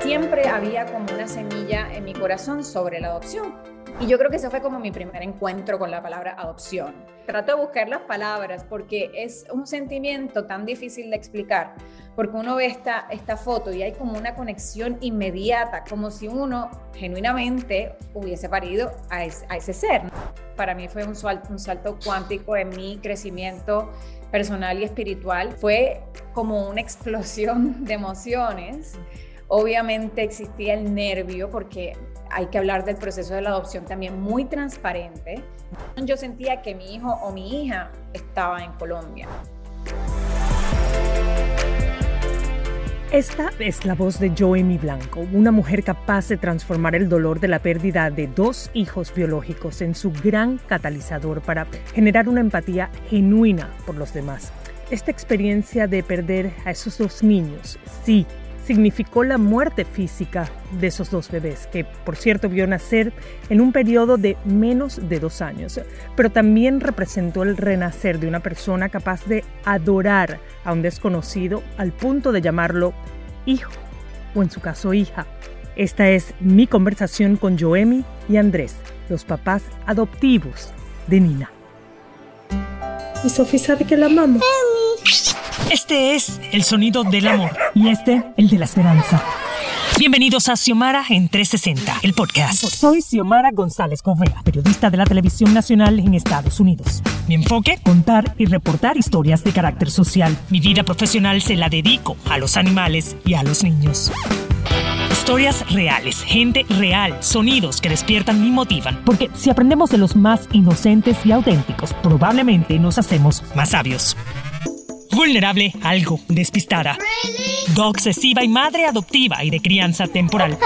Siempre había como una semilla en mi corazón sobre la adopción. Y yo creo que ese fue como mi primer encuentro con la palabra adopción. Trato de buscar las palabras porque es un sentimiento tan difícil de explicar, porque uno ve esta, esta foto y hay como una conexión inmediata, como si uno genuinamente hubiese parido a, ese ser. Para mí fue un un salto cuántico en mi crecimiento personal y espiritual. Fue como una explosión de emociones. Obviamente existía el nervio porque hay que hablar del proceso de la adopción también muy transparente. Yo sentía que mi hijo o mi hija estaba en Colombia. Esta es la voz de Joemi Blanco, una mujer capaz de transformar el dolor de la pérdida de dos hijos biológicos en su gran catalizador para generar una empatía genuina por los demás. Esta experiencia de perder a esos dos niños, sí, significó la muerte física de esos dos bebés, que por cierto vio nacer en un periodo de menos de dos años, pero también representó el renacer de una persona capaz de adorar a un desconocido al punto de llamarlo hijo, o en su caso hija. Esta es mi conversación con Joemi y Andrés, los papás adoptivos de Nina. Y Sofía sabe que la amamos. Este es el sonido del amor y este el de la esperanza. Bienvenidos a Xiomara en 360, el podcast. Soy Xiomara González Correa, periodista de la televisión nacional en Estados Unidos. Mi enfoque, contar y reportar historias de carácter social. Mi vida profesional se la dedico a los animales y a los niños. Historias reales, gente real, sonidos que despiertan y motivan. Porque si aprendemos de los más inocentes y auténticos, probablemente nos hacemos más sabios vulnerable, algo despistada. obsesiva y madre adoptiva y de crianza temporal.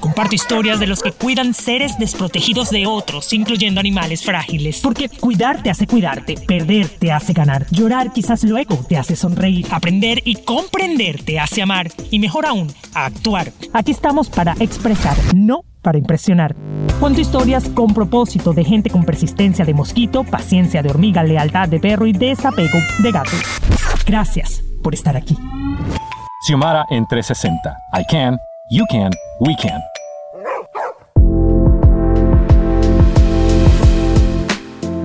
Comparto historias de los que cuidan seres desprotegidos de otros, incluyendo animales frágiles. Porque cuidar te hace cuidarte, perder te hace ganar, llorar quizás luego te hace sonreír, aprender y comprender te hace amar y mejor aún, actuar. Aquí estamos para expresar, no para impresionar. Cuento historias con propósito de gente con persistencia de mosquito, paciencia de hormiga, lealtad de perro y desapego de gato. Gracias por estar aquí. Xiomara en 360. I can, you can, we can.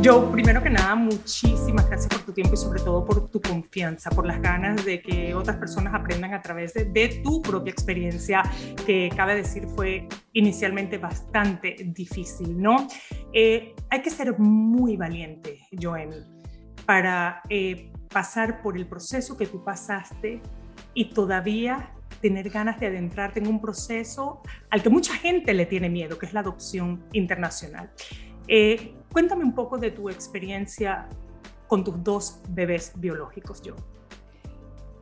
Yo, primero que nada, muchísimas gracias por tu tiempo y sobre todo por tu confianza, por las ganas de que otras personas aprendan a través de, tu propia experiencia, que cabe decir fue inicialmente bastante difícil, ¿no? Eh, hay que ser muy valiente, Joemi, para eh, pasar por el proceso que tú pasaste y todavía tener ganas de adentrarte en un proceso al que mucha gente le tiene miedo, que es la adopción internacional. Eh, cuéntame un poco de tu experiencia con tus dos bebés biológicos, yo.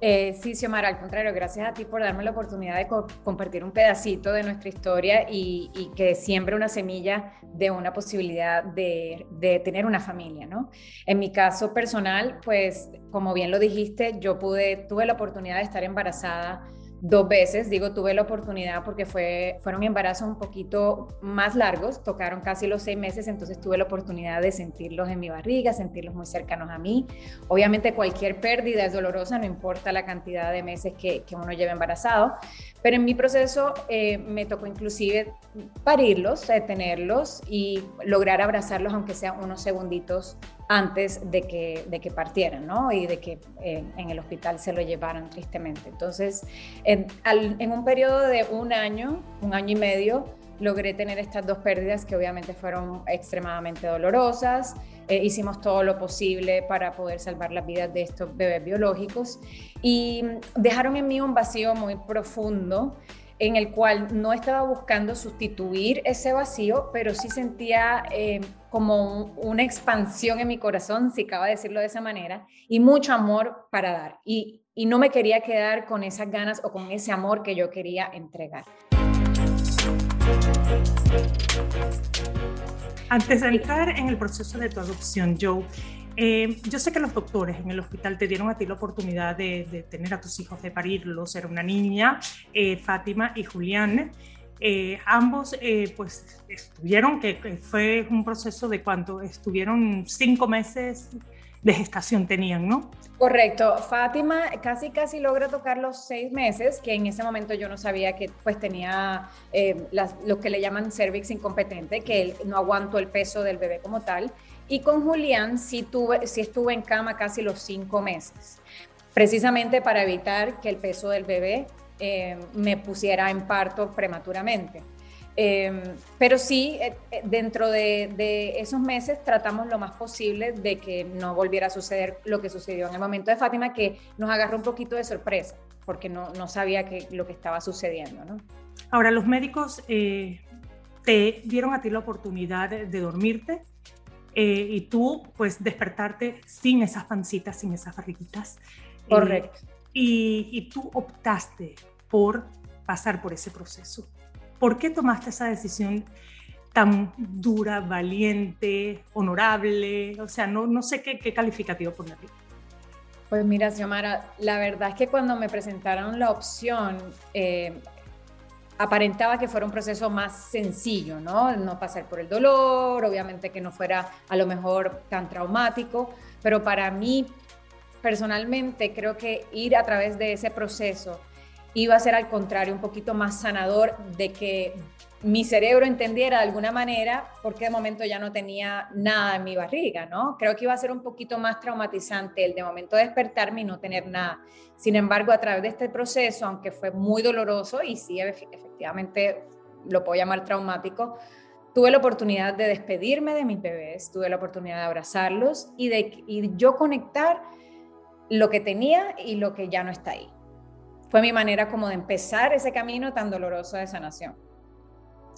Eh, sí, Xiomara, al contrario, gracias a ti por darme la oportunidad de compartir un pedacito de nuestra historia y, que siembre una semilla de una posibilidad de, de, tener una familia, ¿no? En mi caso personal, pues, como bien lo dijiste, yo pude, tuve la oportunidad de estar embarazada dos veces, digo, tuve la oportunidad porque fue, fueron embarazos un poquito más largos, tocaron casi los seis meses, entonces tuve la oportunidad de sentirlos en mi barriga, sentirlos muy cercanos a mí. Obviamente cualquier pérdida es dolorosa, no importa la cantidad de meses que, uno lleve embarazado, pero en mi proceso eh, me tocó inclusive parirlos, tenerlos y lograr abrazarlos, aunque sea unos segunditos antes de que, de que partieran, ¿no? Y de que eh, en el hospital se lo llevaran tristemente. Entonces, en, en un periodo de un año, un año y medio, logré tener estas dos pérdidas que obviamente fueron extremadamente dolorosas. Eh, hicimos todo lo posible para poder salvar las vidas de estos bebés biológicos y dejaron en mí un vacío muy profundo en el cual no estaba buscando sustituir ese vacío, pero sí sentía eh, como una expansión en mi corazón, si cabe decirlo de esa manera, y mucho amor para dar. Y, y no me quería quedar con esas ganas o con ese amor que yo quería entregar. Antes de entrar en el proceso de tu adopción, Joe, eh, yo sé que los doctores en el hospital te dieron a ti la oportunidad de, tener a tus hijos, de parirlos. Era una niña, eh, Fátima y Julián. Eh, ambos pues estuvieron, que, fue un proceso de cuánto, estuvieron cinco meses de gestación tenían, ¿no? Correcto. Fátima casi casi logra tocar los seis meses, que en ese momento yo no sabía que pues tenía eh, lo que le llaman cervix incompetente, que él no aguantó el peso del bebé como tal. Y con Julián sí, tuve, sí estuve en cama casi los cinco meses, precisamente para evitar que el peso del bebé eh, me pusiera en parto prematuramente. Em, pero sí, eh, eh, dentro de, esos meses tratamos lo más posible de que no volviera a suceder lo que sucedió en el momento de Fátima, que nos agarró un poquito de sorpresa, porque no, no sabía que, lo que estaba sucediendo. ¿no? Ahora, los médicos eh, te dieron a ti la oportunidad de, dormirte y tú, pues, despertarte sin esas pancitas, sin esas barriguitas. Correcto. Y, y tú optaste por pasar por ese proceso. ¿Por qué tomaste esa decisión tan dura, valiente, honorable? O sea, no, no sé qué, qué calificativo ponerle. Pues mira, Xiomara, la verdad es que cuando me presentaron la opción, eh, aparentaba que fuera un proceso más sencillo, ¿no? No pasar por el dolor, obviamente que no fuera a lo mejor tan traumático, pero para mí personalmente creo que ir a través de ese proceso iba a ser al contrario, un poquito más sanador de que mi cerebro entendiera de alguna manera porque de momento ya no tenía nada en mi barriga, ¿no? Creo que iba a ser un poquito más traumatizante el de momento despertarme y no tener nada. Sin embargo, a través de este proceso, aunque fue muy doloroso y sí, efectivamente lo puedo llamar traumático, tuve la oportunidad de despedirme de mis bebés, tuve la oportunidad de abrazarlos y de y yo conectar lo que tenía y lo que ya no está ahí fue mi manera como de empezar ese camino tan doloroso de sanación.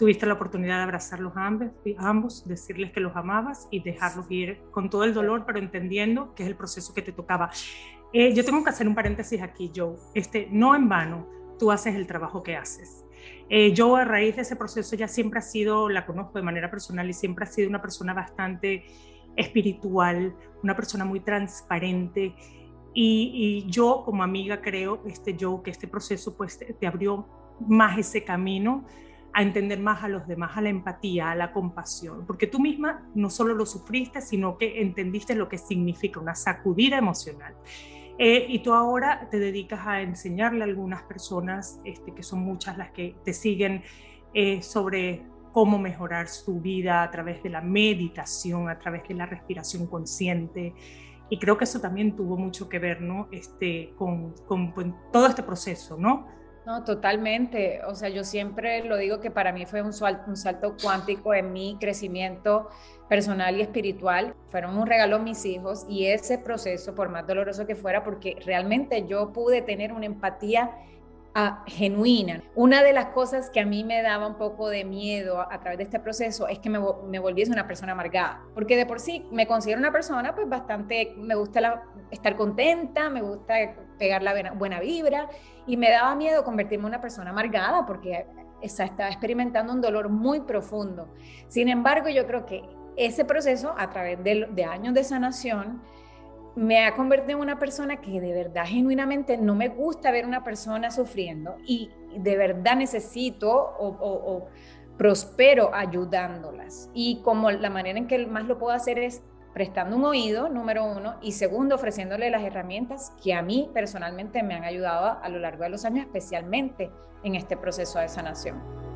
Tuviste la oportunidad de abrazarlos ambos, ambos, decirles que los amabas y dejarlos ir con todo el dolor, pero entendiendo que es el proceso que te tocaba. Eh, yo tengo que hacer un paréntesis aquí, Joe. Este, no en vano, tú haces el trabajo que haces. Eh, yo a raíz de ese proceso ya siempre ha sido, la conozco de manera personal y siempre ha sido una persona bastante espiritual, una persona muy transparente y, yo como amiga creo, este, yo, que este proceso pues te, abrió más ese camino a entender más a los demás, a la empatía, a la compasión, porque tú misma no solo lo sufriste, sino que entendiste lo que significa una sacudida emocional. Eh, y tú ahora te dedicas a enseñarle a algunas personas, este, que son muchas las que te siguen, eh, sobre cómo mejorar su vida a través de la meditación, a través de la respiración consciente, y creo que eso también tuvo mucho que ver, ¿no? Este, con, con, todo este proceso, ¿no? No, totalmente. O sea, yo siempre lo digo que para mí fue un salto, cuántico en mi crecimiento personal y espiritual. Fueron un regalo mis hijos y ese proceso, por más doloroso que fuera, porque realmente yo pude tener una empatía genuina. Una de las cosas que a mí me daba un poco de miedo a, través de este proceso es que me, volviese una persona amargada, porque de por sí me considero una persona pues bastante, me gusta estar contenta, me gusta pegar la buena, vibra y me daba miedo convertirme en una persona amargada porque estaba experimentando un dolor muy profundo. Sin embargo, yo creo que ese proceso a través de, de años de sanación, me ha convertido en una persona que de verdad, genuinamente, no me gusta ver una persona sufriendo y de verdad necesito o, prospero ayudándolas. Y como la manera en que más lo puedo hacer es prestando un oído, número uno, y segundo, ofreciéndole las herramientas que a mí personalmente me han ayudado a lo largo de los años, especialmente en este proceso de sanación.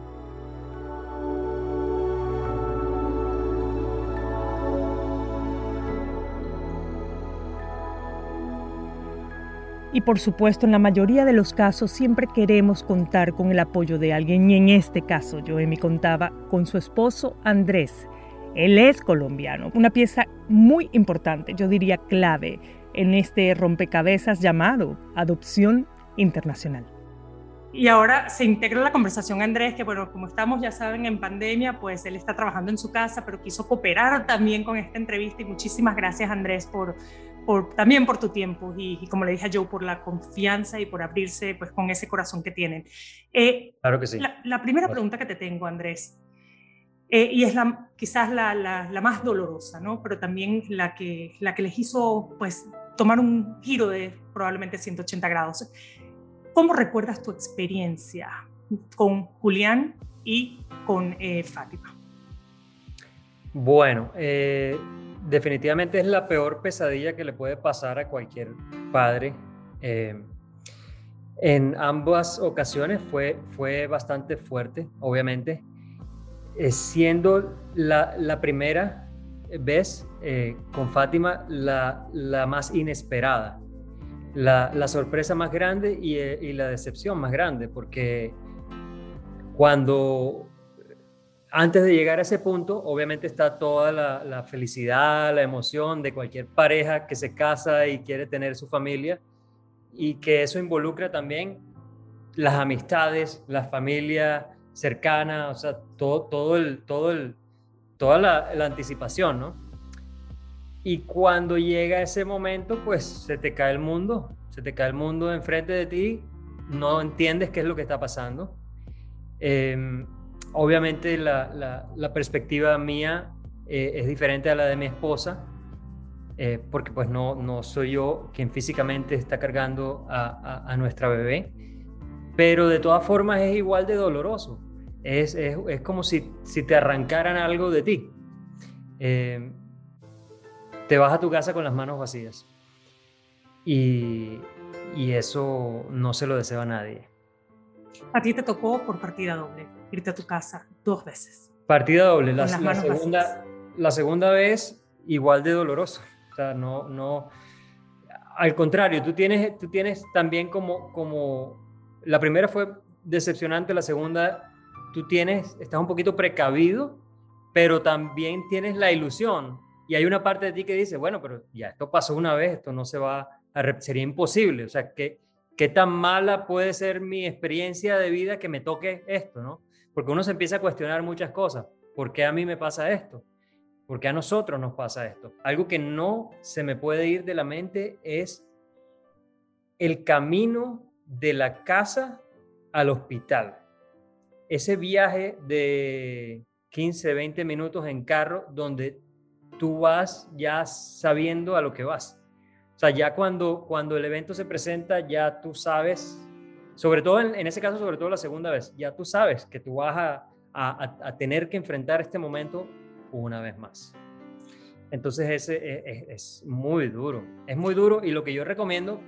Y por supuesto, en la mayoría de los casos siempre queremos contar con el apoyo de alguien. Y en este caso, Joemi contaba con su esposo Andrés. Él es colombiano, una pieza muy importante, yo diría clave, en este rompecabezas llamado Adopción Internacional. Y ahora se integra la conversación Andrés, que bueno, como estamos, ya saben, en pandemia, pues él está trabajando en su casa, pero quiso cooperar también con esta entrevista y muchísimas gracias Andrés por, también por tu tiempo y, como le dije a Joe, por la confianza y por abrirse pues, con ese corazón que tienen. Eh, claro que sí. La, primera pregunta que te tengo, Andrés, eh, y es la, quizás la, la, más dolorosa, ¿no? pero también la que, la que les hizo pues, tomar un giro de probablemente 180 grados. ¿Cómo recuerdas tu experiencia con Julián y con eh, Fátima? Bueno, definitivamente es la peor pesadilla que le puede pasar a cualquier padre. Eh, en ambas ocasiones fue, fue bastante fuerte, obviamente, eh, siendo la, la, primera vez eh, con Fátima la, la más inesperada, la, la, sorpresa más grande y, y la decepción más grande, porque cuando antes de llegar a ese punto, obviamente está toda la, felicidad, la emoción de cualquier pareja que se casa y quiere tener su familia y que eso involucra también las amistades, la familia cercana, o sea, todo, todo el, todo el, toda la, anticipación, ¿no? Y cuando llega ese momento, pues se te cae el mundo, se te cae el mundo enfrente de ti, no entiendes qué es lo que está pasando. Eh, obviamente la, perspectiva mía eh, es diferente a la de mi esposa, eh, porque pues no, no soy yo quien físicamente está cargando a, nuestra bebé, pero de todas formas es igual de doloroso. Es, como si, si, te arrancaran algo de ti. Eh, te vas a tu casa con las manos vacías. Y, y eso no se lo deseo a nadie. A ti te tocó por partida doble irte a tu casa dos veces. Partida doble, la, segunda, la segunda vez igual de doloroso. O sea, no, no, al contrario, tú tienes, tú tienes también como, como, la primera fue decepcionante, la segunda, tú tienes, estás un poquito precavido, pero también tienes la ilusión. Y hay una parte de ti que dice, bueno, pero ya esto pasó una vez, esto no se va a, sería imposible. O sea, que ¿qué tan mala puede ser mi experiencia de vida que me toque esto, no? Porque uno se empieza a cuestionar muchas cosas. ¿Por qué a mí me pasa esto? ¿Por qué a nosotros nos pasa esto? Algo que no se me puede ir de la mente es el camino de la casa al hospital. Ese viaje de 15, 20 minutos en carro donde tú vas ya sabiendo a lo que vas. O sea, ya cuando, cuando el evento se presenta, ya tú sabes sobre todo en, ese caso, sobre todo la segunda vez, ya tú sabes que tú vas a, tener que enfrentar este momento una vez más. Entonces ese es, muy duro, es muy duro y lo que yo recomiendo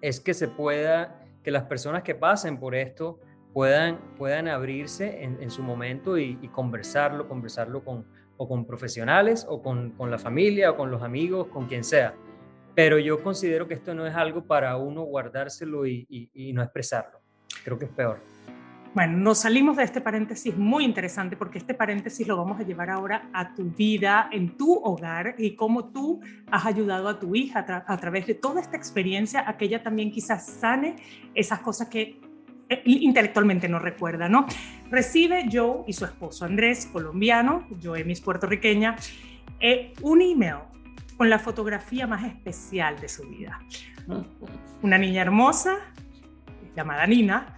es que se pueda, que las personas que pasen por esto puedan, puedan abrirse en, su momento y, conversarlo, conversarlo con, o con profesionales o con, con la familia o con los amigos, con quien sea pero yo considero que esto no es algo para uno guardárselo y, no expresarlo. Creo que es peor. Bueno, nos salimos de este paréntesis muy interesante porque este paréntesis lo vamos a llevar ahora a tu vida, en tu hogar y cómo tú has ayudado a tu hija a, través de toda esta experiencia a que ella también quizás sane esas cosas que eh, intelectualmente no recuerda, ¿no? Recibe Joe y su esposo Andrés, colombiano, Joe es puertorriqueña, eh, un email con la fotografía más especial de su vida. Una niña hermosa, llamada Nina.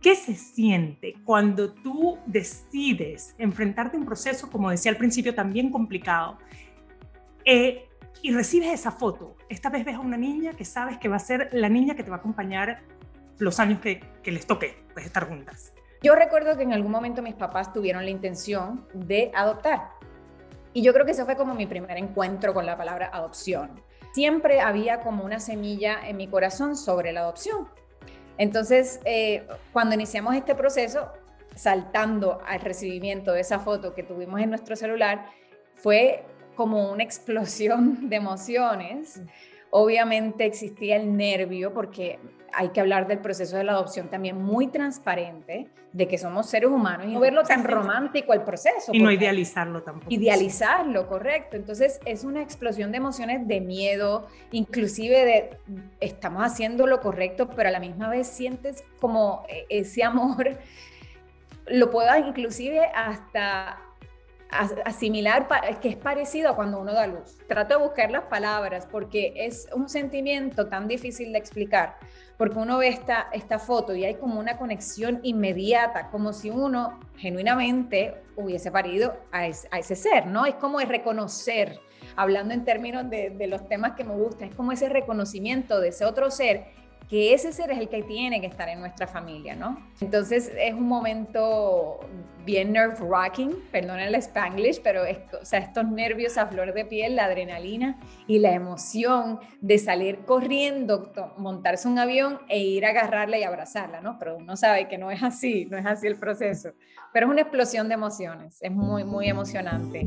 ¿Qué se siente cuando tú decides enfrentarte a un proceso, como decía al principio, también complicado, eh, y recibes esa foto? Esta vez ves a una niña que sabes que va a ser la niña que te va a acompañar los años que, les toque pues, estar juntas. Yo recuerdo que en algún momento mis papás tuvieron la intención de adoptar y yo creo que ese fue como mi primer encuentro con la palabra adopción. Siempre había como una semilla en mi corazón sobre la adopción. Entonces, eh, cuando iniciamos este proceso, saltando al recibimiento de esa foto que tuvimos en nuestro celular, fue como una explosión de emociones. Obviamente existía el nervio porque hay que hablar del proceso de la adopción también muy transparente, de que somos seres humanos y no verlo tan romántico el proceso. Y no idealizarlo tampoco. Idealizarlo, correcto. Entonces es una explosión de emociones de miedo, inclusive de estamos haciendo lo correcto, pero a la misma vez sientes como e-, ese amor, lo puedo inclusive hasta asimilar que es parecido a cuando uno da luz. Trato de buscar las palabras porque es un sentimiento tan difícil de explicar, porque uno ve esta, esta foto y hay como una conexión inmediata, como si uno genuinamente hubiese parido a, ese ser, ¿no? Es como el reconocer, hablando en términos de, de los temas que me gustan, es como ese reconocimiento de ese otro ser que ese ser es el que tiene que estar en nuestra familia, ¿no? Entonces es un momento bien nerve wracking, perdón el spanglish, pero es, o sea, estos nervios a flor de piel, la adrenalina y la emoción de salir corriendo, montarse un avión e ir a agarrarla y abrazarla, ¿no? Pero uno sabe que no es así, no es así el proceso, pero es una explosión de emociones, es muy, muy emocionante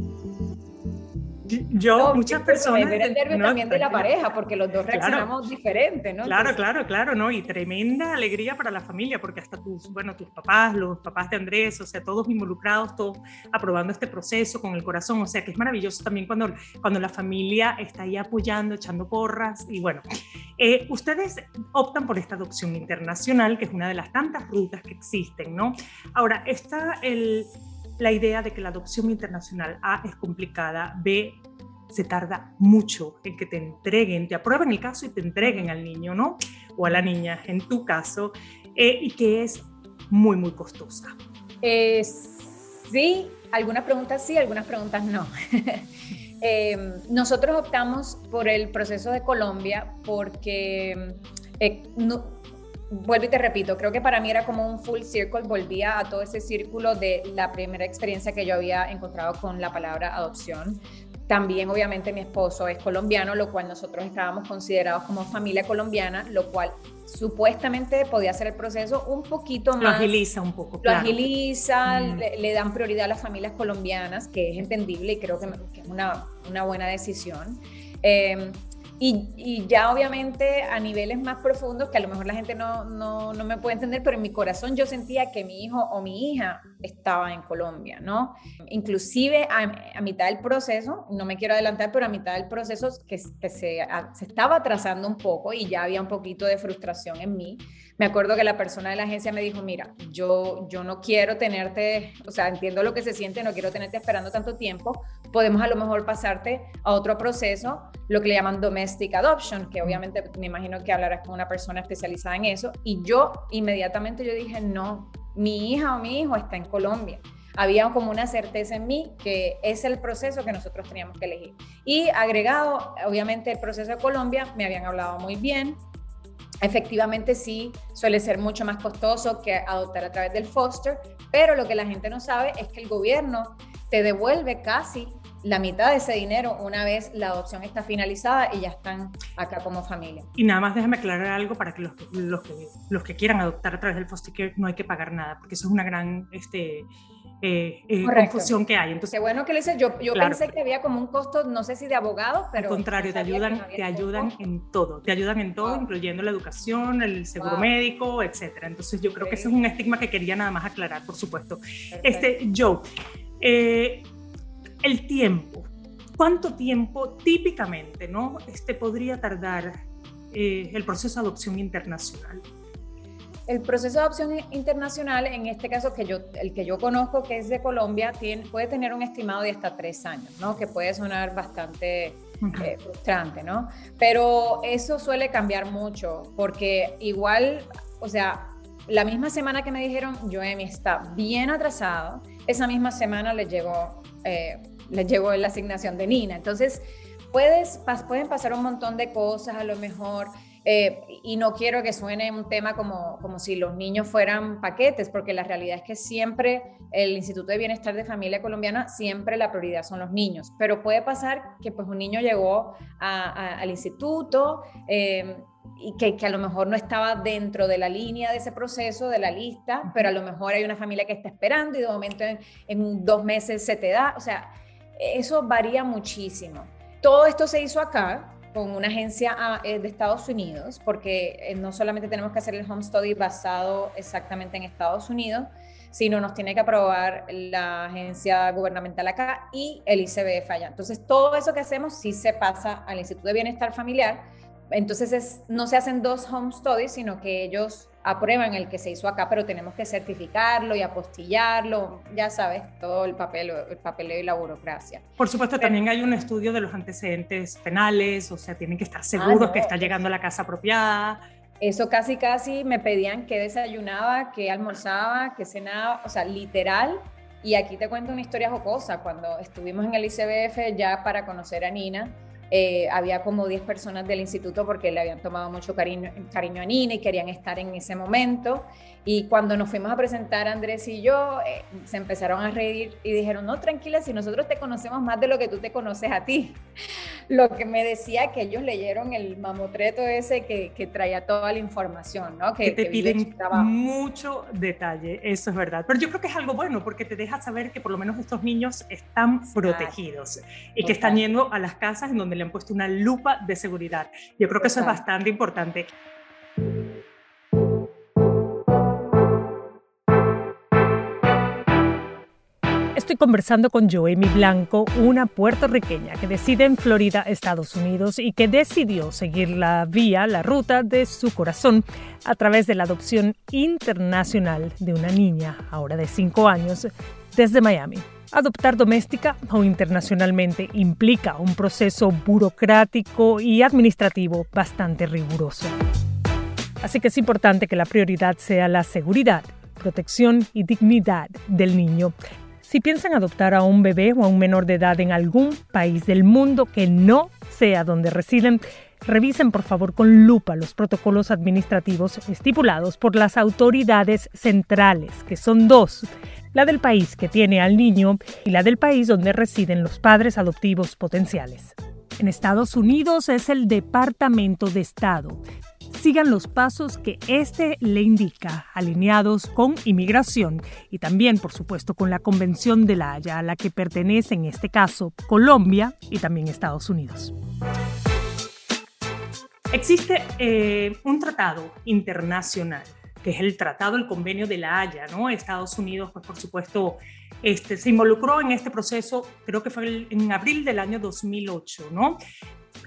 yo, muchas personas... el nervio también de la pareja, porque los dos reaccionamos diferente, ¿no? Claro, claro, claro, ¿no? Y tremenda alegría para la familia, porque hasta tus, bueno, tus papás, los papás de Andrés, o sea, todos involucrados, todos aprobando este proceso con el corazón, o sea, que es maravilloso también cuando, cuando la familia está ahí apoyando, echando porras, y bueno, eh, ustedes optan por esta adopción internacional, que es una de las tantas rutas que existen, ¿no? Ahora, está el la idea de que la adopción internacional A es complicada, B se tarda mucho en que te entreguen, te aprueben el caso y te entreguen al niño, ¿no? O a la niña, en tu caso, eh, y que es muy, muy costosa. Eh, sí, algunas preguntas sí, algunas preguntas no. Eh, nosotros optamos por el proceso de Colombia porque no, vuelvo y te repito, creo que para mí era como un full circle, volvía a todo ese círculo de la primera experiencia que yo había encontrado con la palabra adopción. También obviamente mi esposo es colombiano, lo cual nosotros estábamos considerados como familia colombiana, lo cual supuestamente podía ser el proceso un poquito más... Lo agiliza un poco. Lo agiliza, mm. le, dan prioridad a las familias colombianas, que es entendible y creo que, es una, una buena decisión. Eh, y, ya obviamente a niveles más profundos, que a lo mejor la gente no, no, no, me puede entender, pero en mi corazón yo sentía que mi hijo o mi hija estaba en Colombia, ¿no? Inclusive a, mitad del proceso, no me quiero adelantar, pero a mitad del proceso que, se, se estaba atrasando un poco y ya había un poquito de frustración en mí, me acuerdo que la persona de la agencia me dijo, mira, yo, yo no quiero tenerte, o sea, entiendo lo que se siente, no quiero tenerte esperando tanto tiempo, podemos a lo mejor pasarte a otro proceso, lo que le llaman domestic adoption, que obviamente me imagino que hablarás con una persona especializada en eso, y yo inmediatamente yo dije, no, mi hija o mi hijo está en Colombia había como una certeza en mí que es el proceso que nosotros teníamos que elegir. Y agregado, obviamente, el proceso de Colombia, me habían hablado muy bien, Efectivamente sí, suele ser mucho más costoso que adoptar a través del foster, pero lo que la gente no sabe es que el gobierno te devuelve casi la mitad de ese dinero una vez la adopción está finalizada y ya están acá como familia. Y nada más déjame aclarar algo para que los, los, los que quieran adoptar a través del foster care no hay que pagar nada, porque eso es una gran este, eh, eh, confusión que hay. Entonces, Qué bueno que le dices, yo, yo pensé que había como un costo, no sé si de abogado, pero... Al contrario, te ayudan, te ayudan en todo, te ayudan en todo, incluyendo la educación, el seguro médico, etcétera. Entonces yo creo que ese es un estigma que quería nada más aclarar, por supuesto. Este, Joe, eh, el tiempo, ¿cuánto tiempo típicamente no este, podría tardar el proceso de adopción internacional? El proceso de adopción internacional, en este caso que yo, el que yo conozco, que es de Colombia, tiene, puede tener un estimado de hasta tres años, ¿no? Que puede sonar bastante eh, frustrante, ¿no? Pero eso suele cambiar mucho, porque igual, o sea, la misma semana que me dijeron, Joemi está bien atrasado, esa misma semana le llegó, eh, le llegó la asignación de Nina. Entonces, puedes, pueden pasar un montón de cosas, a lo mejor eh, y no quiero que suene un tema como, como si los niños fueran paquetes, porque la realidad es que siempre el Instituto de Bienestar de Familia Colombiana, siempre la prioridad son los niños. Pero puede pasar que pues, un niño llegó al instituto eh, y que, que, a lo mejor no estaba dentro de la línea de ese proceso, de la lista, pero a lo mejor hay una familia que está esperando y de momento en, en dos meses se te da. O sea, eso varía muchísimo. Todo esto se hizo acá, con una agencia ah, eh, de Estados Unidos, porque eh, no solamente tenemos que hacer el home study basado exactamente en Estados Unidos, sino nos tiene que aprobar la agencia gubernamental acá y el ICBF allá. Entonces, todo eso que hacemos sí se pasa al Instituto de Bienestar Familiar. Entonces, no se hacen dos home studies, sino que ellos aprueban el que se hizo acá, pero tenemos que certificarlo y apostillarlo, ya sabes, todo el papel, el papeleo y la burocracia. Por supuesto, también hay un estudio de los antecedentes penales, o sea, tienen que estar seguros ah, que está llegando a la casa apropiada. Eso casi, casi me pedían que desayunaba, que almorzaba, que cenaba, o sea, literal. Y aquí te cuento una historia jocosa. Cuando estuvimos en el ICBF ya para conocer a Nina, eh, había como 10 personas del instituto porque le habían tomado mucho cariño, cariño a Nina y querían estar en ese momento. Y cuando nos fuimos a presentar Andrés y yo, eh, se empezaron a reír y dijeron, no, tranquila, si nosotros te conocemos más de lo que tú te conoces a ti. Lo que me decía que ellos leyeron el mamotreto ese que, que traía toda la información, ¿no? Que, te piden mucho detalle, eso es verdad. Pero yo creo que es algo bueno porque te deja saber que por lo menos estos niños están protegidos y que están yendo a las casas en donde le han puesto una lupa de seguridad. Yo creo que eso es bastante importante. Estoy conversando con Joemi Blanco, una puertorriqueña que reside en Florida, Estados Unidos, y que decidió seguir la vía, la ruta de su corazón a través de la adopción internacional de una niña, ahora de 5 años, desde Miami. Adoptar doméstica o internacionalmente implica un proceso burocrático y administrativo bastante riguroso. Así que es importante que la prioridad sea la seguridad, protección y dignidad del niño si piensan adoptar a un bebé o a un menor de edad en algún país del mundo que no sea donde residen, revisen por favor con lupa los protocolos administrativos estipulados por las autoridades centrales, que son dos, la del país que tiene al niño y la del país donde residen los padres adoptivos potenciales. En Estados Unidos es el Departamento de Estado sigan los pasos que este le indica, alineados con inmigración y también, por supuesto, con la Convención de la Haya, a la que pertenece en este caso Colombia y también Estados Unidos. Existe eh, un tratado internacional, que es el Tratado, el Convenio de la Haya, ¿no? Estados Unidos, pues por supuesto, este, se involucró en este proceso, creo que fue en abril del año 2008, ¿no?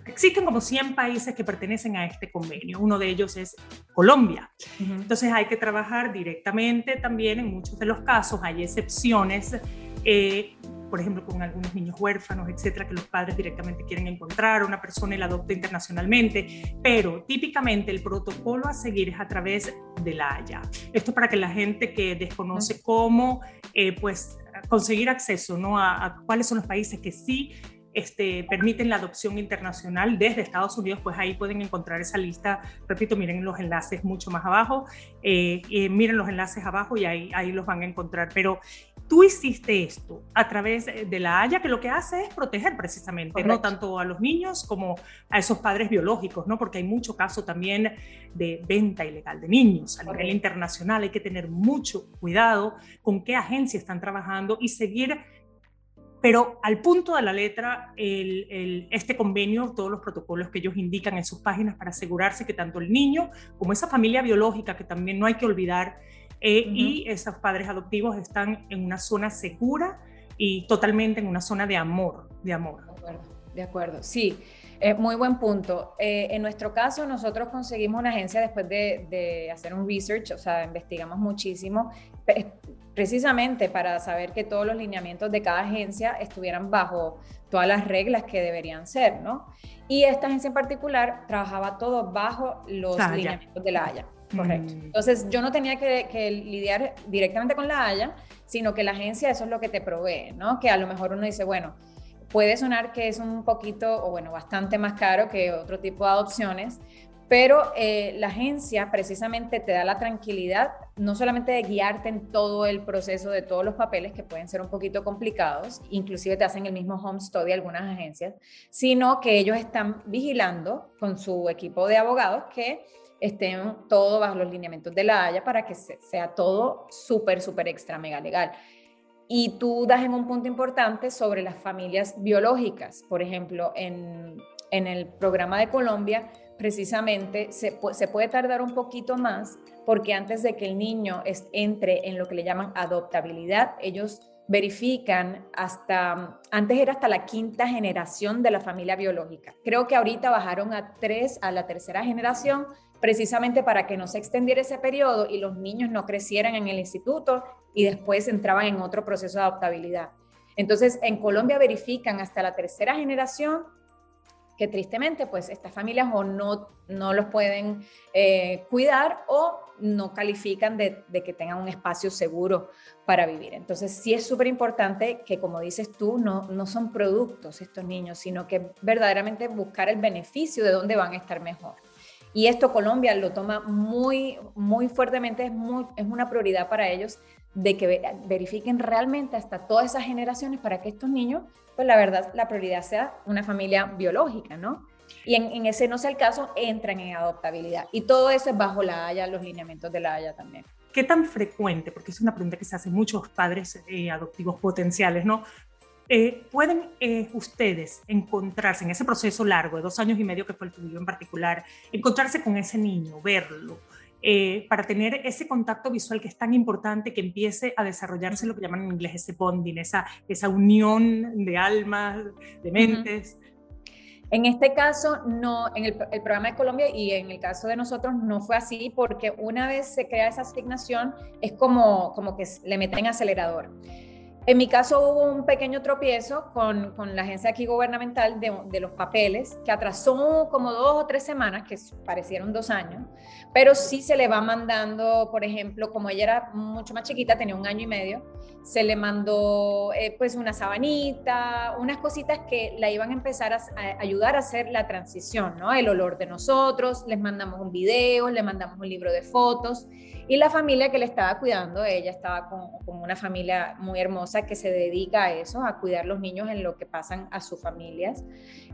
Existen como 100 países que pertenecen a este convenio, uno de ellos es Colombia. Entonces hay que trabajar directamente también, en muchos de los casos hay excepciones, eh, por ejemplo, con algunos niños huérfanos, etcétera, que los padres directamente quieren encontrar a una persona y la adopta internacionalmente, pero típicamente el protocolo a seguir es a través de la Haya. Esto para que la gente que desconoce cómo, eh, pues, conseguir acceso ¿no? a, a, cuáles son los países que sí este, permiten la adopción internacional desde Estados Unidos, pues ahí pueden encontrar esa lista. Repito, miren los enlaces mucho más abajo, eh, miren los enlaces abajo y ahí, ahí los van a encontrar. Pero tú hiciste esto a través de la Haya, que lo que hace es proteger precisamente, no tanto a los niños como a esos padres biológicos, ¿no? Porque hay mucho caso también de venta ilegal de niños a nivel internacional. Hay que tener mucho cuidado con qué agencia están trabajando y seguir pero al punto de la letra, este convenio, todos los protocolos que ellos indican en sus páginas para asegurarse que tanto el niño como esa familia biológica, que también no hay que olvidar, eh, y esos padres adoptivos están en una zona segura y totalmente en una zona de amor, de amor. De acuerdo, de acuerdo. sí. Eh, muy buen punto. Eh, en nuestro caso, nosotros conseguimos una agencia después de, de, hacer un research, o sea, investigamos muchísimo precisamente para saber que todos los lineamientos de cada agencia estuvieran bajo todas las reglas que deberían ser, ¿no? Y esta agencia en particular trabajaba todo bajo los lineamientos de la Haya. Correcto. Mm. Entonces yo no tenía que, lidiar directamente con la Haya, sino que la agencia eso es lo que te provee, ¿no? Que a lo mejor uno dice, bueno, puede sonar que es un poquito o bueno, bastante más caro que otro tipo de adopciones, pero eh, la agencia precisamente te da la tranquilidad, no solamente de guiarte en todo el proceso de todos los papeles que pueden ser un poquito complicados, inclusive te hacen el mismo home study algunas agencias, sino que ellos están vigilando con su equipo de abogados que estén todo bajo los lineamientos de la Haya para que sea todo súper, súper extra mega legal. Y tú das en un punto importante sobre las familias biológicas. Por ejemplo, en, en el programa de Colombia, precisamente se, puede tardar un poquito más porque antes de que el niño entre en lo que le llaman adoptabilidad, ellos verifican hasta, antes era hasta la quinta generación de la familia biológica. Creo que ahorita bajaron a tres, a la tercera generación, precisamente para que no se extendiera ese periodo y los niños no crecieran en el instituto y después entraban en otro proceso de adoptabilidad. Entonces, en Colombia verifican hasta la tercera generación que tristemente pues estas familias o no, no los pueden eh, cuidar o no califican de, que tengan un espacio seguro para vivir. Entonces sí es súper importante que, como dices tú, no, no son productos estos niños, sino que verdaderamente buscar el beneficio de dónde van a estar mejor. Y esto Colombia lo toma muy, muy fuertemente, es, muy, es una prioridad para ellos de que verifiquen realmente hasta todas esas generaciones para que estos niños, pues la verdad, la prioridad sea una familia biológica, ¿no? Y en, ese no sea el caso, entran en adoptabilidad. Y todo eso es bajo la Haya, los lineamientos de la Haya también. ¿Qué tan frecuente, porque es una pregunta que se hace muchos padres eh, adoptivos potenciales, ¿no? Eh, ¿Pueden eh, ustedes encontrarse en ese proceso largo de dos años y medio que fue el tuyo en particular, encontrarse con ese niño, verlo, para tener ese contacto visual que es tan importante que empiece a desarrollarse lo que llaman en inglés ese bonding, esa, esa unión de almas, de mentes? En este caso, no, en el, programa de Colombia y en el caso de nosotros no fue así porque una vez se crea esa asignación es como, como que le meten acelerador. En mi caso hubo un pequeño tropiezo con, con la agencia aquí gubernamental de, de, los papeles, que atrasó como dos o tres semanas, que parecieron dos años, pero sí se le va mandando, por ejemplo, como ella era mucho más chiquita, tenía un año y medio, se le mandó eh, pues una sabanita, unas cositas que la iban a empezar a, a, ayudar a hacer la transición, ¿no? El olor de nosotros, les mandamos un video, le mandamos un libro de fotos y la familia que le estaba cuidando, ella estaba con, una familia muy hermosa que se dedica a eso, a cuidar los niños en lo que pasan a sus familias.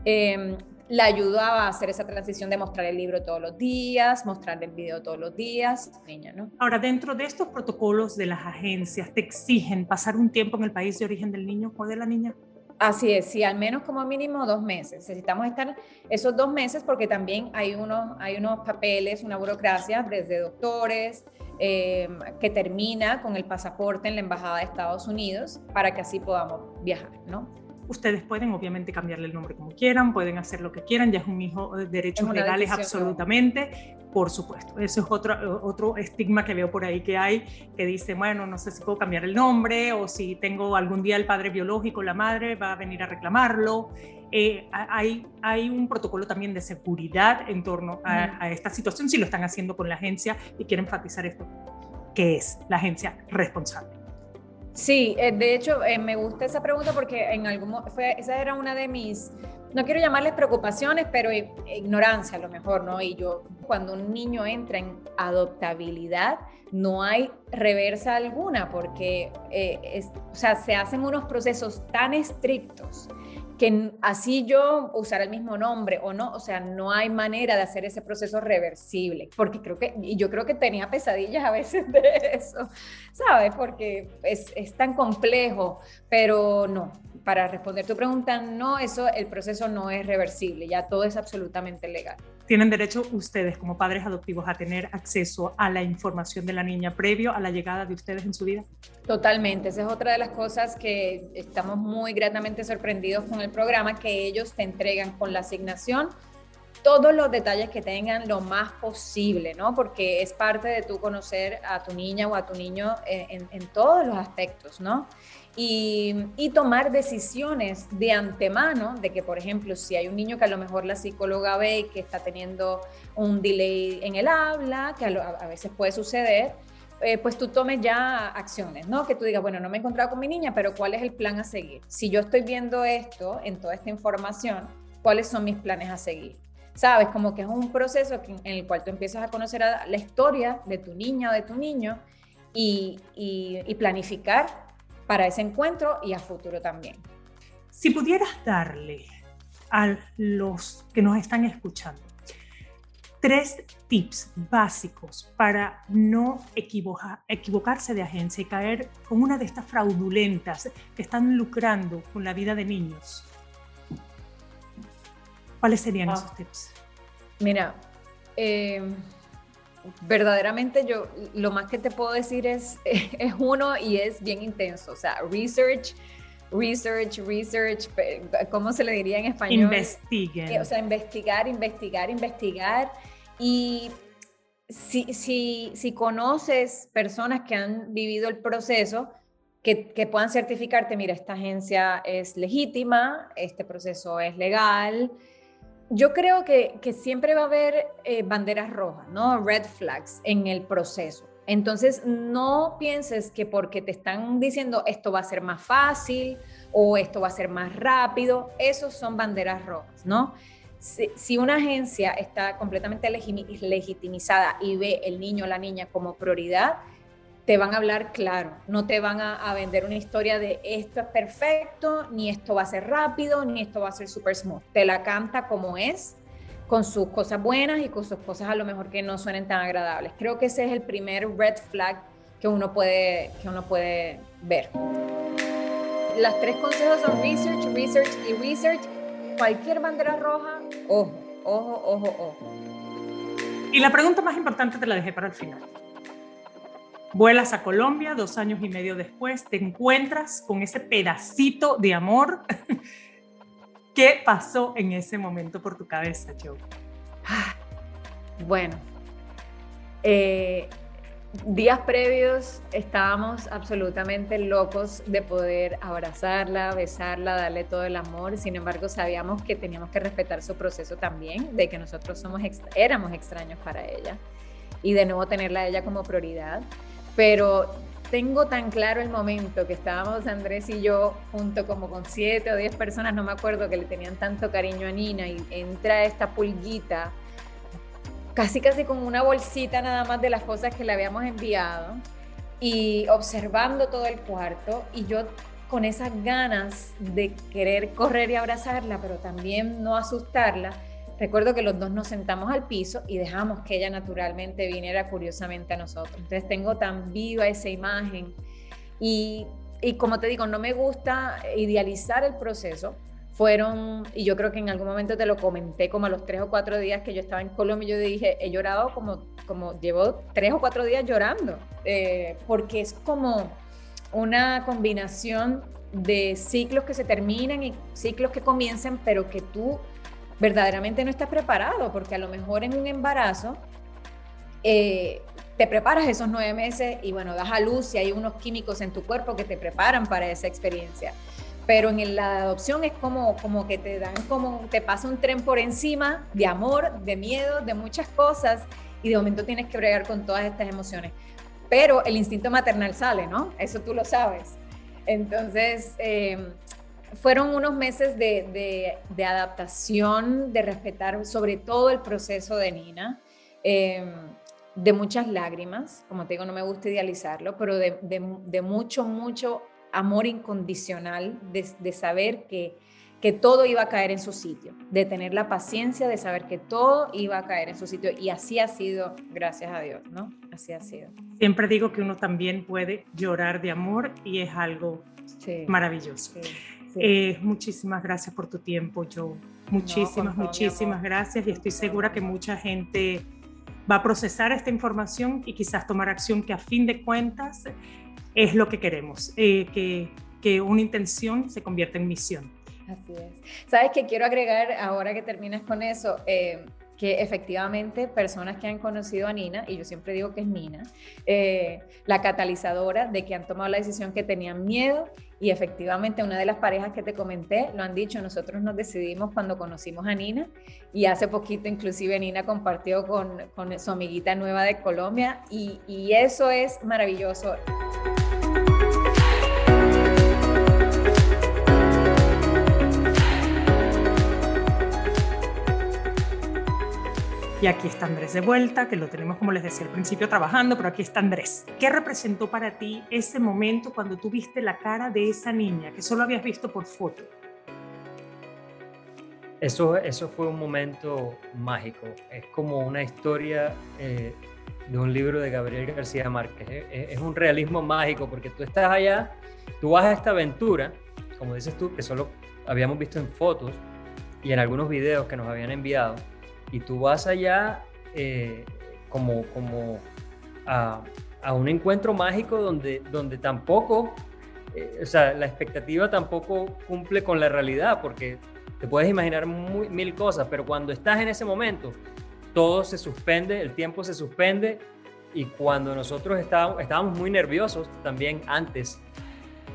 Eh, la ayudaba a hacer esa transición de mostrar el libro todos los días, mostrar el video todos los días, niña, ¿no? Ahora, dentro de estos protocolos de las agencias, ¿te exigen pasar un tiempo en el país de origen del niño o de la niña? Así es, sí, al menos como mínimo dos meses. Necesitamos estar esos dos meses porque también hay unos, hay unos papeles, una burocracia desde doctores, eh, que termina con el pasaporte en la Embajada de Estados Unidos para que así podamos viajar, ¿no? Ustedes pueden obviamente cambiarle el nombre como quieran, pueden hacer lo que quieran, ya es un hijo de derechos legales absolutamente, por supuesto. Eso es otro, otro estigma que veo por ahí que hay, que dice, bueno, no sé si puedo cambiar el nombre o si tengo algún día el padre biológico, la madre va a venir a reclamarlo. Eh, hay, hay un protocolo también de seguridad en torno a, esta situación, si lo están haciendo con la agencia y quiero enfatizar esto, que es la agencia responsable. Sí, eh, de hecho eh, me gusta esa pregunta porque en algún fue, esa era una de mis, no quiero llamarles preocupaciones, pero ignorancia a lo mejor, ¿no? Y yo, cuando un niño entra en adoptabilidad, no hay reversa alguna porque, o sea, se hacen unos procesos tan estrictos que así yo usar el mismo nombre o no, o sea, no hay manera de hacer ese proceso reversible, porque creo que, y yo creo que tenía pesadillas a veces de eso, ¿sabes? Porque es, es tan complejo, pero no, para responder tu pregunta, no, eso, el proceso no es reversible, ya todo es absolutamente legal. ¿Tienen derecho ustedes como padres adoptivos a tener acceso a la información de la niña previo a la llegada de ustedes en su vida? Totalmente, esa es otra de las cosas que estamos muy gratamente sorprendidos con el programa, que ellos te entregan con la asignación todos los detalles que tengan lo más posible, ¿no? Porque es parte de tu conocer a tu niña o a tu niño en todos los aspectos, ¿no? Y, tomar decisiones de antemano de que, por ejemplo, si hay un niño que a lo mejor la psicóloga ve que está teniendo un delay en el habla, que a, veces puede suceder, eh, pues tú tomes ya acciones, ¿no? Que tú digas, bueno, no me he encontrado con mi niña, pero ¿cuál es el plan a seguir? Si yo estoy viendo esto en toda esta información, ¿cuáles son mis planes a seguir? Sabes, como que es un proceso en el cual tú empiezas a conocer la historia de tu niña o de tu niño y, y planificar para ese encuentro y a futuro también. Si pudieras darle a los que nos están escuchando tres tips básicos para no equivocarse de agencia y caer con una de estas fraudulentas que están lucrando con la vida de niños, ¿cuáles serían ah. esos tips? Mira, eh, verdaderamente yo lo más que te puedo decir es, es uno y es bien intenso, o sea, research, research, research, ¿cómo se le diría en español? Investiguen. Eh, o sea, investigar, investigar, investigar. Y si, si, si conoces personas que han vivido el proceso, que, que, puedan certificarte, mira, esta agencia es legítima, este proceso es legal, yo creo que, siempre va a haber eh, banderas rojas, ¿no? Red flags en el proceso. Entonces, no pienses que porque te están diciendo esto va a ser más fácil o esto va a ser más rápido, esos son banderas rojas, ¿no? Si, una agencia está completamente legitimizada y ve el niño o la niña como prioridad, te van a hablar claro, no te van a, vender una historia de esto es perfecto, ni esto va a ser rápido, ni esto va a ser super smooth. Te la canta como es, con sus cosas buenas y con sus cosas a lo mejor que no suenen tan agradables. Creo que ese es el primer red flag que uno puede, que uno puede ver. Las tres consejos son research, research y research. Cualquier bandera roja, ojo, ojo, ojo, ojo. Y la pregunta más importante te la dejé para el final. Vuelas a Colombia dos años y medio después, te encuentras con ese pedacito de amor. ¿Qué pasó en ese momento por tu cabeza, Joe? Bueno, eh, días previos estábamos absolutamente locos de poder abrazarla, besarla, darle todo el amor. Sin embargo, sabíamos que teníamos que respetar su proceso también, de que nosotros somos éramos extraños para ella y de nuevo tenerla a ella como prioridad pero tengo tan claro el momento que estábamos Andrés y yo junto como con siete o diez personas, no me acuerdo, que le tenían tanto cariño a Nina y entra esta pulguita, casi casi como una bolsita nada más de las cosas que le habíamos enviado y observando todo el cuarto y yo con esas ganas de querer correr y abrazarla, pero también no asustarla Recuerdo que los dos nos sentamos al piso y dejamos que ella naturalmente viniera curiosamente a nosotros. Entonces tengo tan viva esa imagen y, y como te digo, no me gusta idealizar el proceso. Fueron, y yo creo que en algún momento te lo comenté, como a los tres o cuatro días que yo estaba en Colombia, yo dije, he llorado como, como llevo tres o cuatro días llorando, eh, porque es como una combinación de ciclos que se terminan y ciclos que comiencen, pero que tú verdaderamente no estás preparado, porque a lo mejor en un embarazo eh, te preparas esos nueve meses y bueno, das a luz y hay unos químicos en tu cuerpo que te preparan para esa experiencia. Pero en la adopción es como, como que te dan, como te pasa un tren por encima de amor, de miedo, de muchas cosas y de momento tienes que bregar con todas estas emociones. Pero el instinto maternal sale, ¿no? Eso tú lo sabes. Entonces, eh, fueron unos meses de, adaptación, de respetar sobre todo el proceso de Nina, em, de muchas lágrimas, como te digo, no me gusta idealizarlo, pero de, mucho, mucho amor incondicional, de, saber que, que todo iba a caer en su sitio, de tener la paciencia de saber que todo iba a caer en su sitio. Y así ha sido, gracias a Dios, ¿no? Así ha sido. Siempre digo que uno también puede llorar de amor y es algo maravilloso. Eh, muchísimas gracias por tu tiempo, Joe. Muchísimas, muchísimas gracias y estoy segura que mucha gente va a procesar esta información y quizás tomar acción que a fin de cuentas es lo que queremos, eh, que, que una intención se convierta en misión. Así es. ¿Sabes qué quiero agregar ahora que terminas con eso? Eh, que efectivamente personas que han conocido a Nina, y yo siempre digo que es Nina, eh, la catalizadora de que han tomado la decisión que tenían miedo y efectivamente una de las parejas que te comenté lo han dicho, nosotros nos decidimos cuando conocimos a Nina y hace poquito inclusive Nina compartió con, con su amiguita nueva de Colombia y, y eso es maravilloso. Y aquí está Andrés de vuelta, que lo tenemos, como les decía al principio, trabajando, pero aquí está Andrés. ¿Qué representó para ti ese momento cuando tú viste la cara de esa niña que solo habías visto por foto? Eso, eso fue un momento mágico. Es como una historia eh, de un libro de Gabriel García Márquez. Es, es un realismo mágico porque tú estás allá, tú vas a esta aventura, como dices tú, que solo habíamos visto en fotos y en algunos videos que nos habían enviado y tú vas allá eh, como, como a, un encuentro mágico donde, donde tampoco, eh, o sea, la expectativa tampoco cumple con la realidad, porque te puedes imaginar mil cosas, pero cuando estás en ese momento, todo se suspende, el tiempo se suspende, y cuando nosotros estábamos, estábamos muy nerviosos también antes.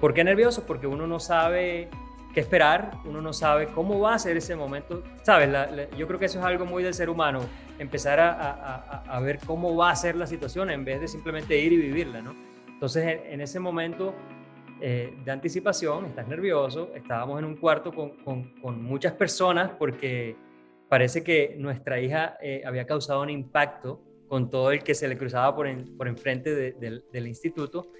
¿Por qué nerviosos? Porque uno no sabe qué esperar, uno no sabe cómo va a ser ese momento, ¿sabes? yo creo que eso es algo muy del ser humano, empezar a, ver cómo va a ser la situación en vez de simplemente ir y vivirla, ¿no? Entonces, en, ese momento eh, de anticipación, estás nervioso, estábamos en un cuarto con, muchas personas porque parece que nuestra hija eh, había causado un impacto con todo el que se le cruzaba por, por enfrente del instituto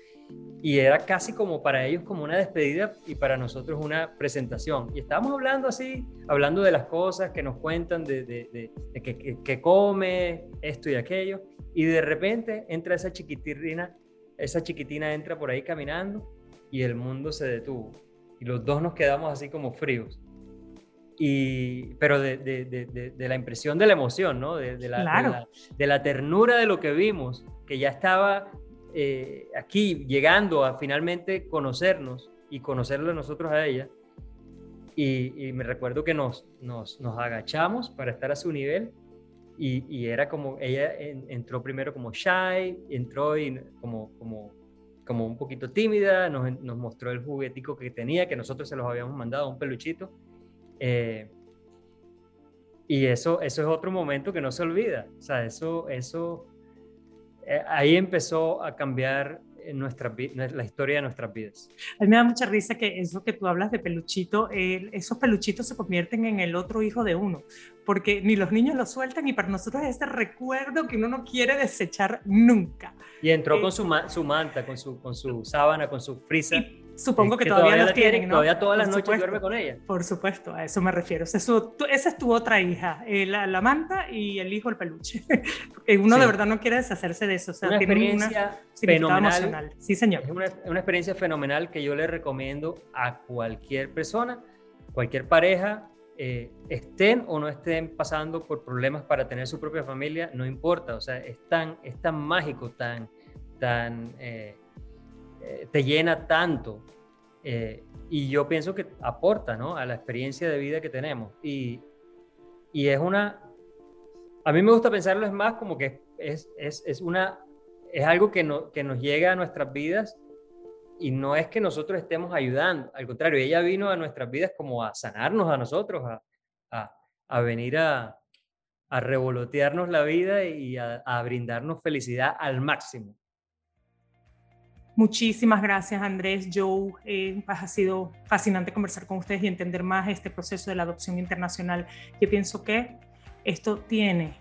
y era casi como para ellos como una despedida y para nosotros una presentación. Y estábamos hablando así, hablando de las cosas que nos cuentan, de, de, que, come, esto y aquello, y de repente entra esa chiquitina, esa chiquitina entra por ahí caminando y el mundo se detuvo. Y los dos nos quedamos así como fríos. Y, pero de, de la impresión de la emoción, ¿no? De, la, de la ternura de lo que vimos, que ya estaba eh, aquí llegando a finalmente conocernos y conocerlo nosotros a ella. Y, me recuerdo que nos, nos, nos, agachamos para estar a su nivel y, era como, ella entró primero como shy, entró y como, como, como un poquito tímida, nos, nos, mostró el juguetico que tenía, que nosotros se los habíamos mandado, un peluchito. Eh, y eso, eso es otro momento que no se olvida. O sea, eso, eso ahí empezó a cambiar nuestra, la historia de nuestras vidas. A mí me da mucha risa que eso que tú hablas de peluchito, esos peluchitos se convierten en el otro hijo de uno, porque ni los niños lo sueltan y para nosotros es este recuerdo que uno no quiere desechar nunca. Y entró con eh, su, su, manta, con su, con su sábana, con su frisa. Supongo que, todavía, los tienen, ¿no? Todavía todas las noches duerme con ella. Por supuesto, a eso me refiero. esa es tu otra hija, eh, la, manta y el hijo, el peluche. uno de verdad no quiere deshacerse de eso. O sea, una experiencia fenomenal. Sí, señor. Es una, una, experiencia fenomenal que yo le recomiendo a cualquier persona, cualquier pareja, eh, estén o no estén pasando por problemas para tener su propia familia, no importa. O sea, es tan, es tan mágico, tan, tan... Eh, eh, te llena tanto. Eh, y yo pienso que aporta ¿no? a la experiencia de vida que tenemos. Y, y es una, a mí me gusta pensarlo es más como que es, es, es una, es algo que, no, que nos llega a nuestras vidas y no es que nosotros estemos ayudando, al contrario, ella vino a nuestras vidas como a sanarnos a nosotros, a, a, a venir a, a revolotearnos la vida y a, a, brindarnos felicidad al máximo. Muchísimas gracias, Andrés, Joe. Eh, ha sido fascinante conversar con ustedes y entender más este proceso de la adopción internacional. Yo pienso que esto tiene,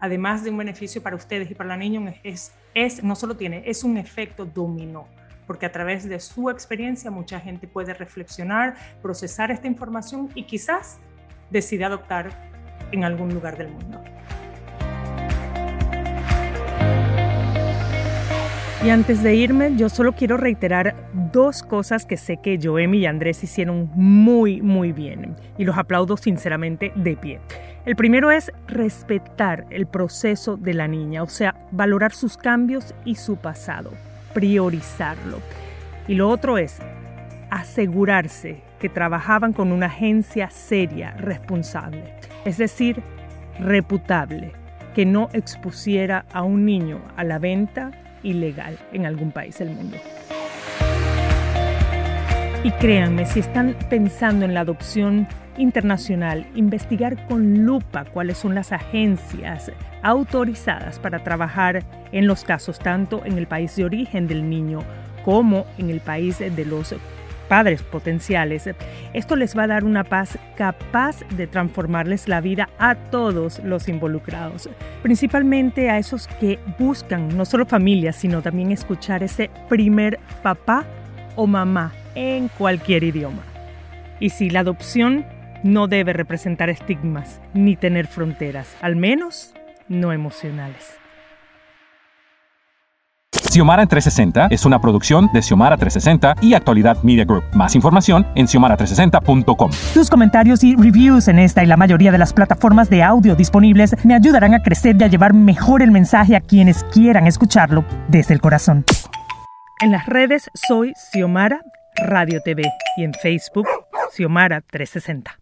además de un beneficio para ustedes y para la niña, es, es, no solo tiene, es un efecto dominó, porque a través de su experiencia mucha gente puede reflexionar, procesar esta información y quizás decide adoptar en algún lugar del mundo. Y antes de irme, yo solo quiero reiterar dos cosas que sé que Joemi y Andrés hicieron muy, muy bien. Y los aplaudo sinceramente de pie. El primero es respetar el proceso de la niña, o sea, valorar sus cambios y su pasado, priorizarlo. Y lo otro es asegurarse que trabajaban con una agencia seria, responsable, es decir, reputable, que no expusiera a un niño a la venta ilegal en algún país del mundo. Y créanme, si están pensando en la adopción internacional, investigar con lupa cuáles son las agencias autorizadas para trabajar en los casos, tanto en el país de origen del niño como en el país de los padres potenciales. Esto les va a dar una paz capaz de transformarles la vida a todos los involucrados, principalmente a esos que buscan no solo familia, sino también escuchar ese primer papá o mamá en cualquier idioma. Y si la adopción no debe representar estigmas ni tener fronteras, al menos no emocionales. Xiomara en 360 es una producción de Xiomara 360 y Actualidad Media Group. Más información en xiomara360.com. Tus comentarios y reviews en esta y la mayoría de las plataformas de audio disponibles me ayudarán a crecer y a llevar mejor el mensaje a quienes quieran escucharlo desde el corazón. En las redes soy Xiomara Radio TV y en Facebook Xiomara 360.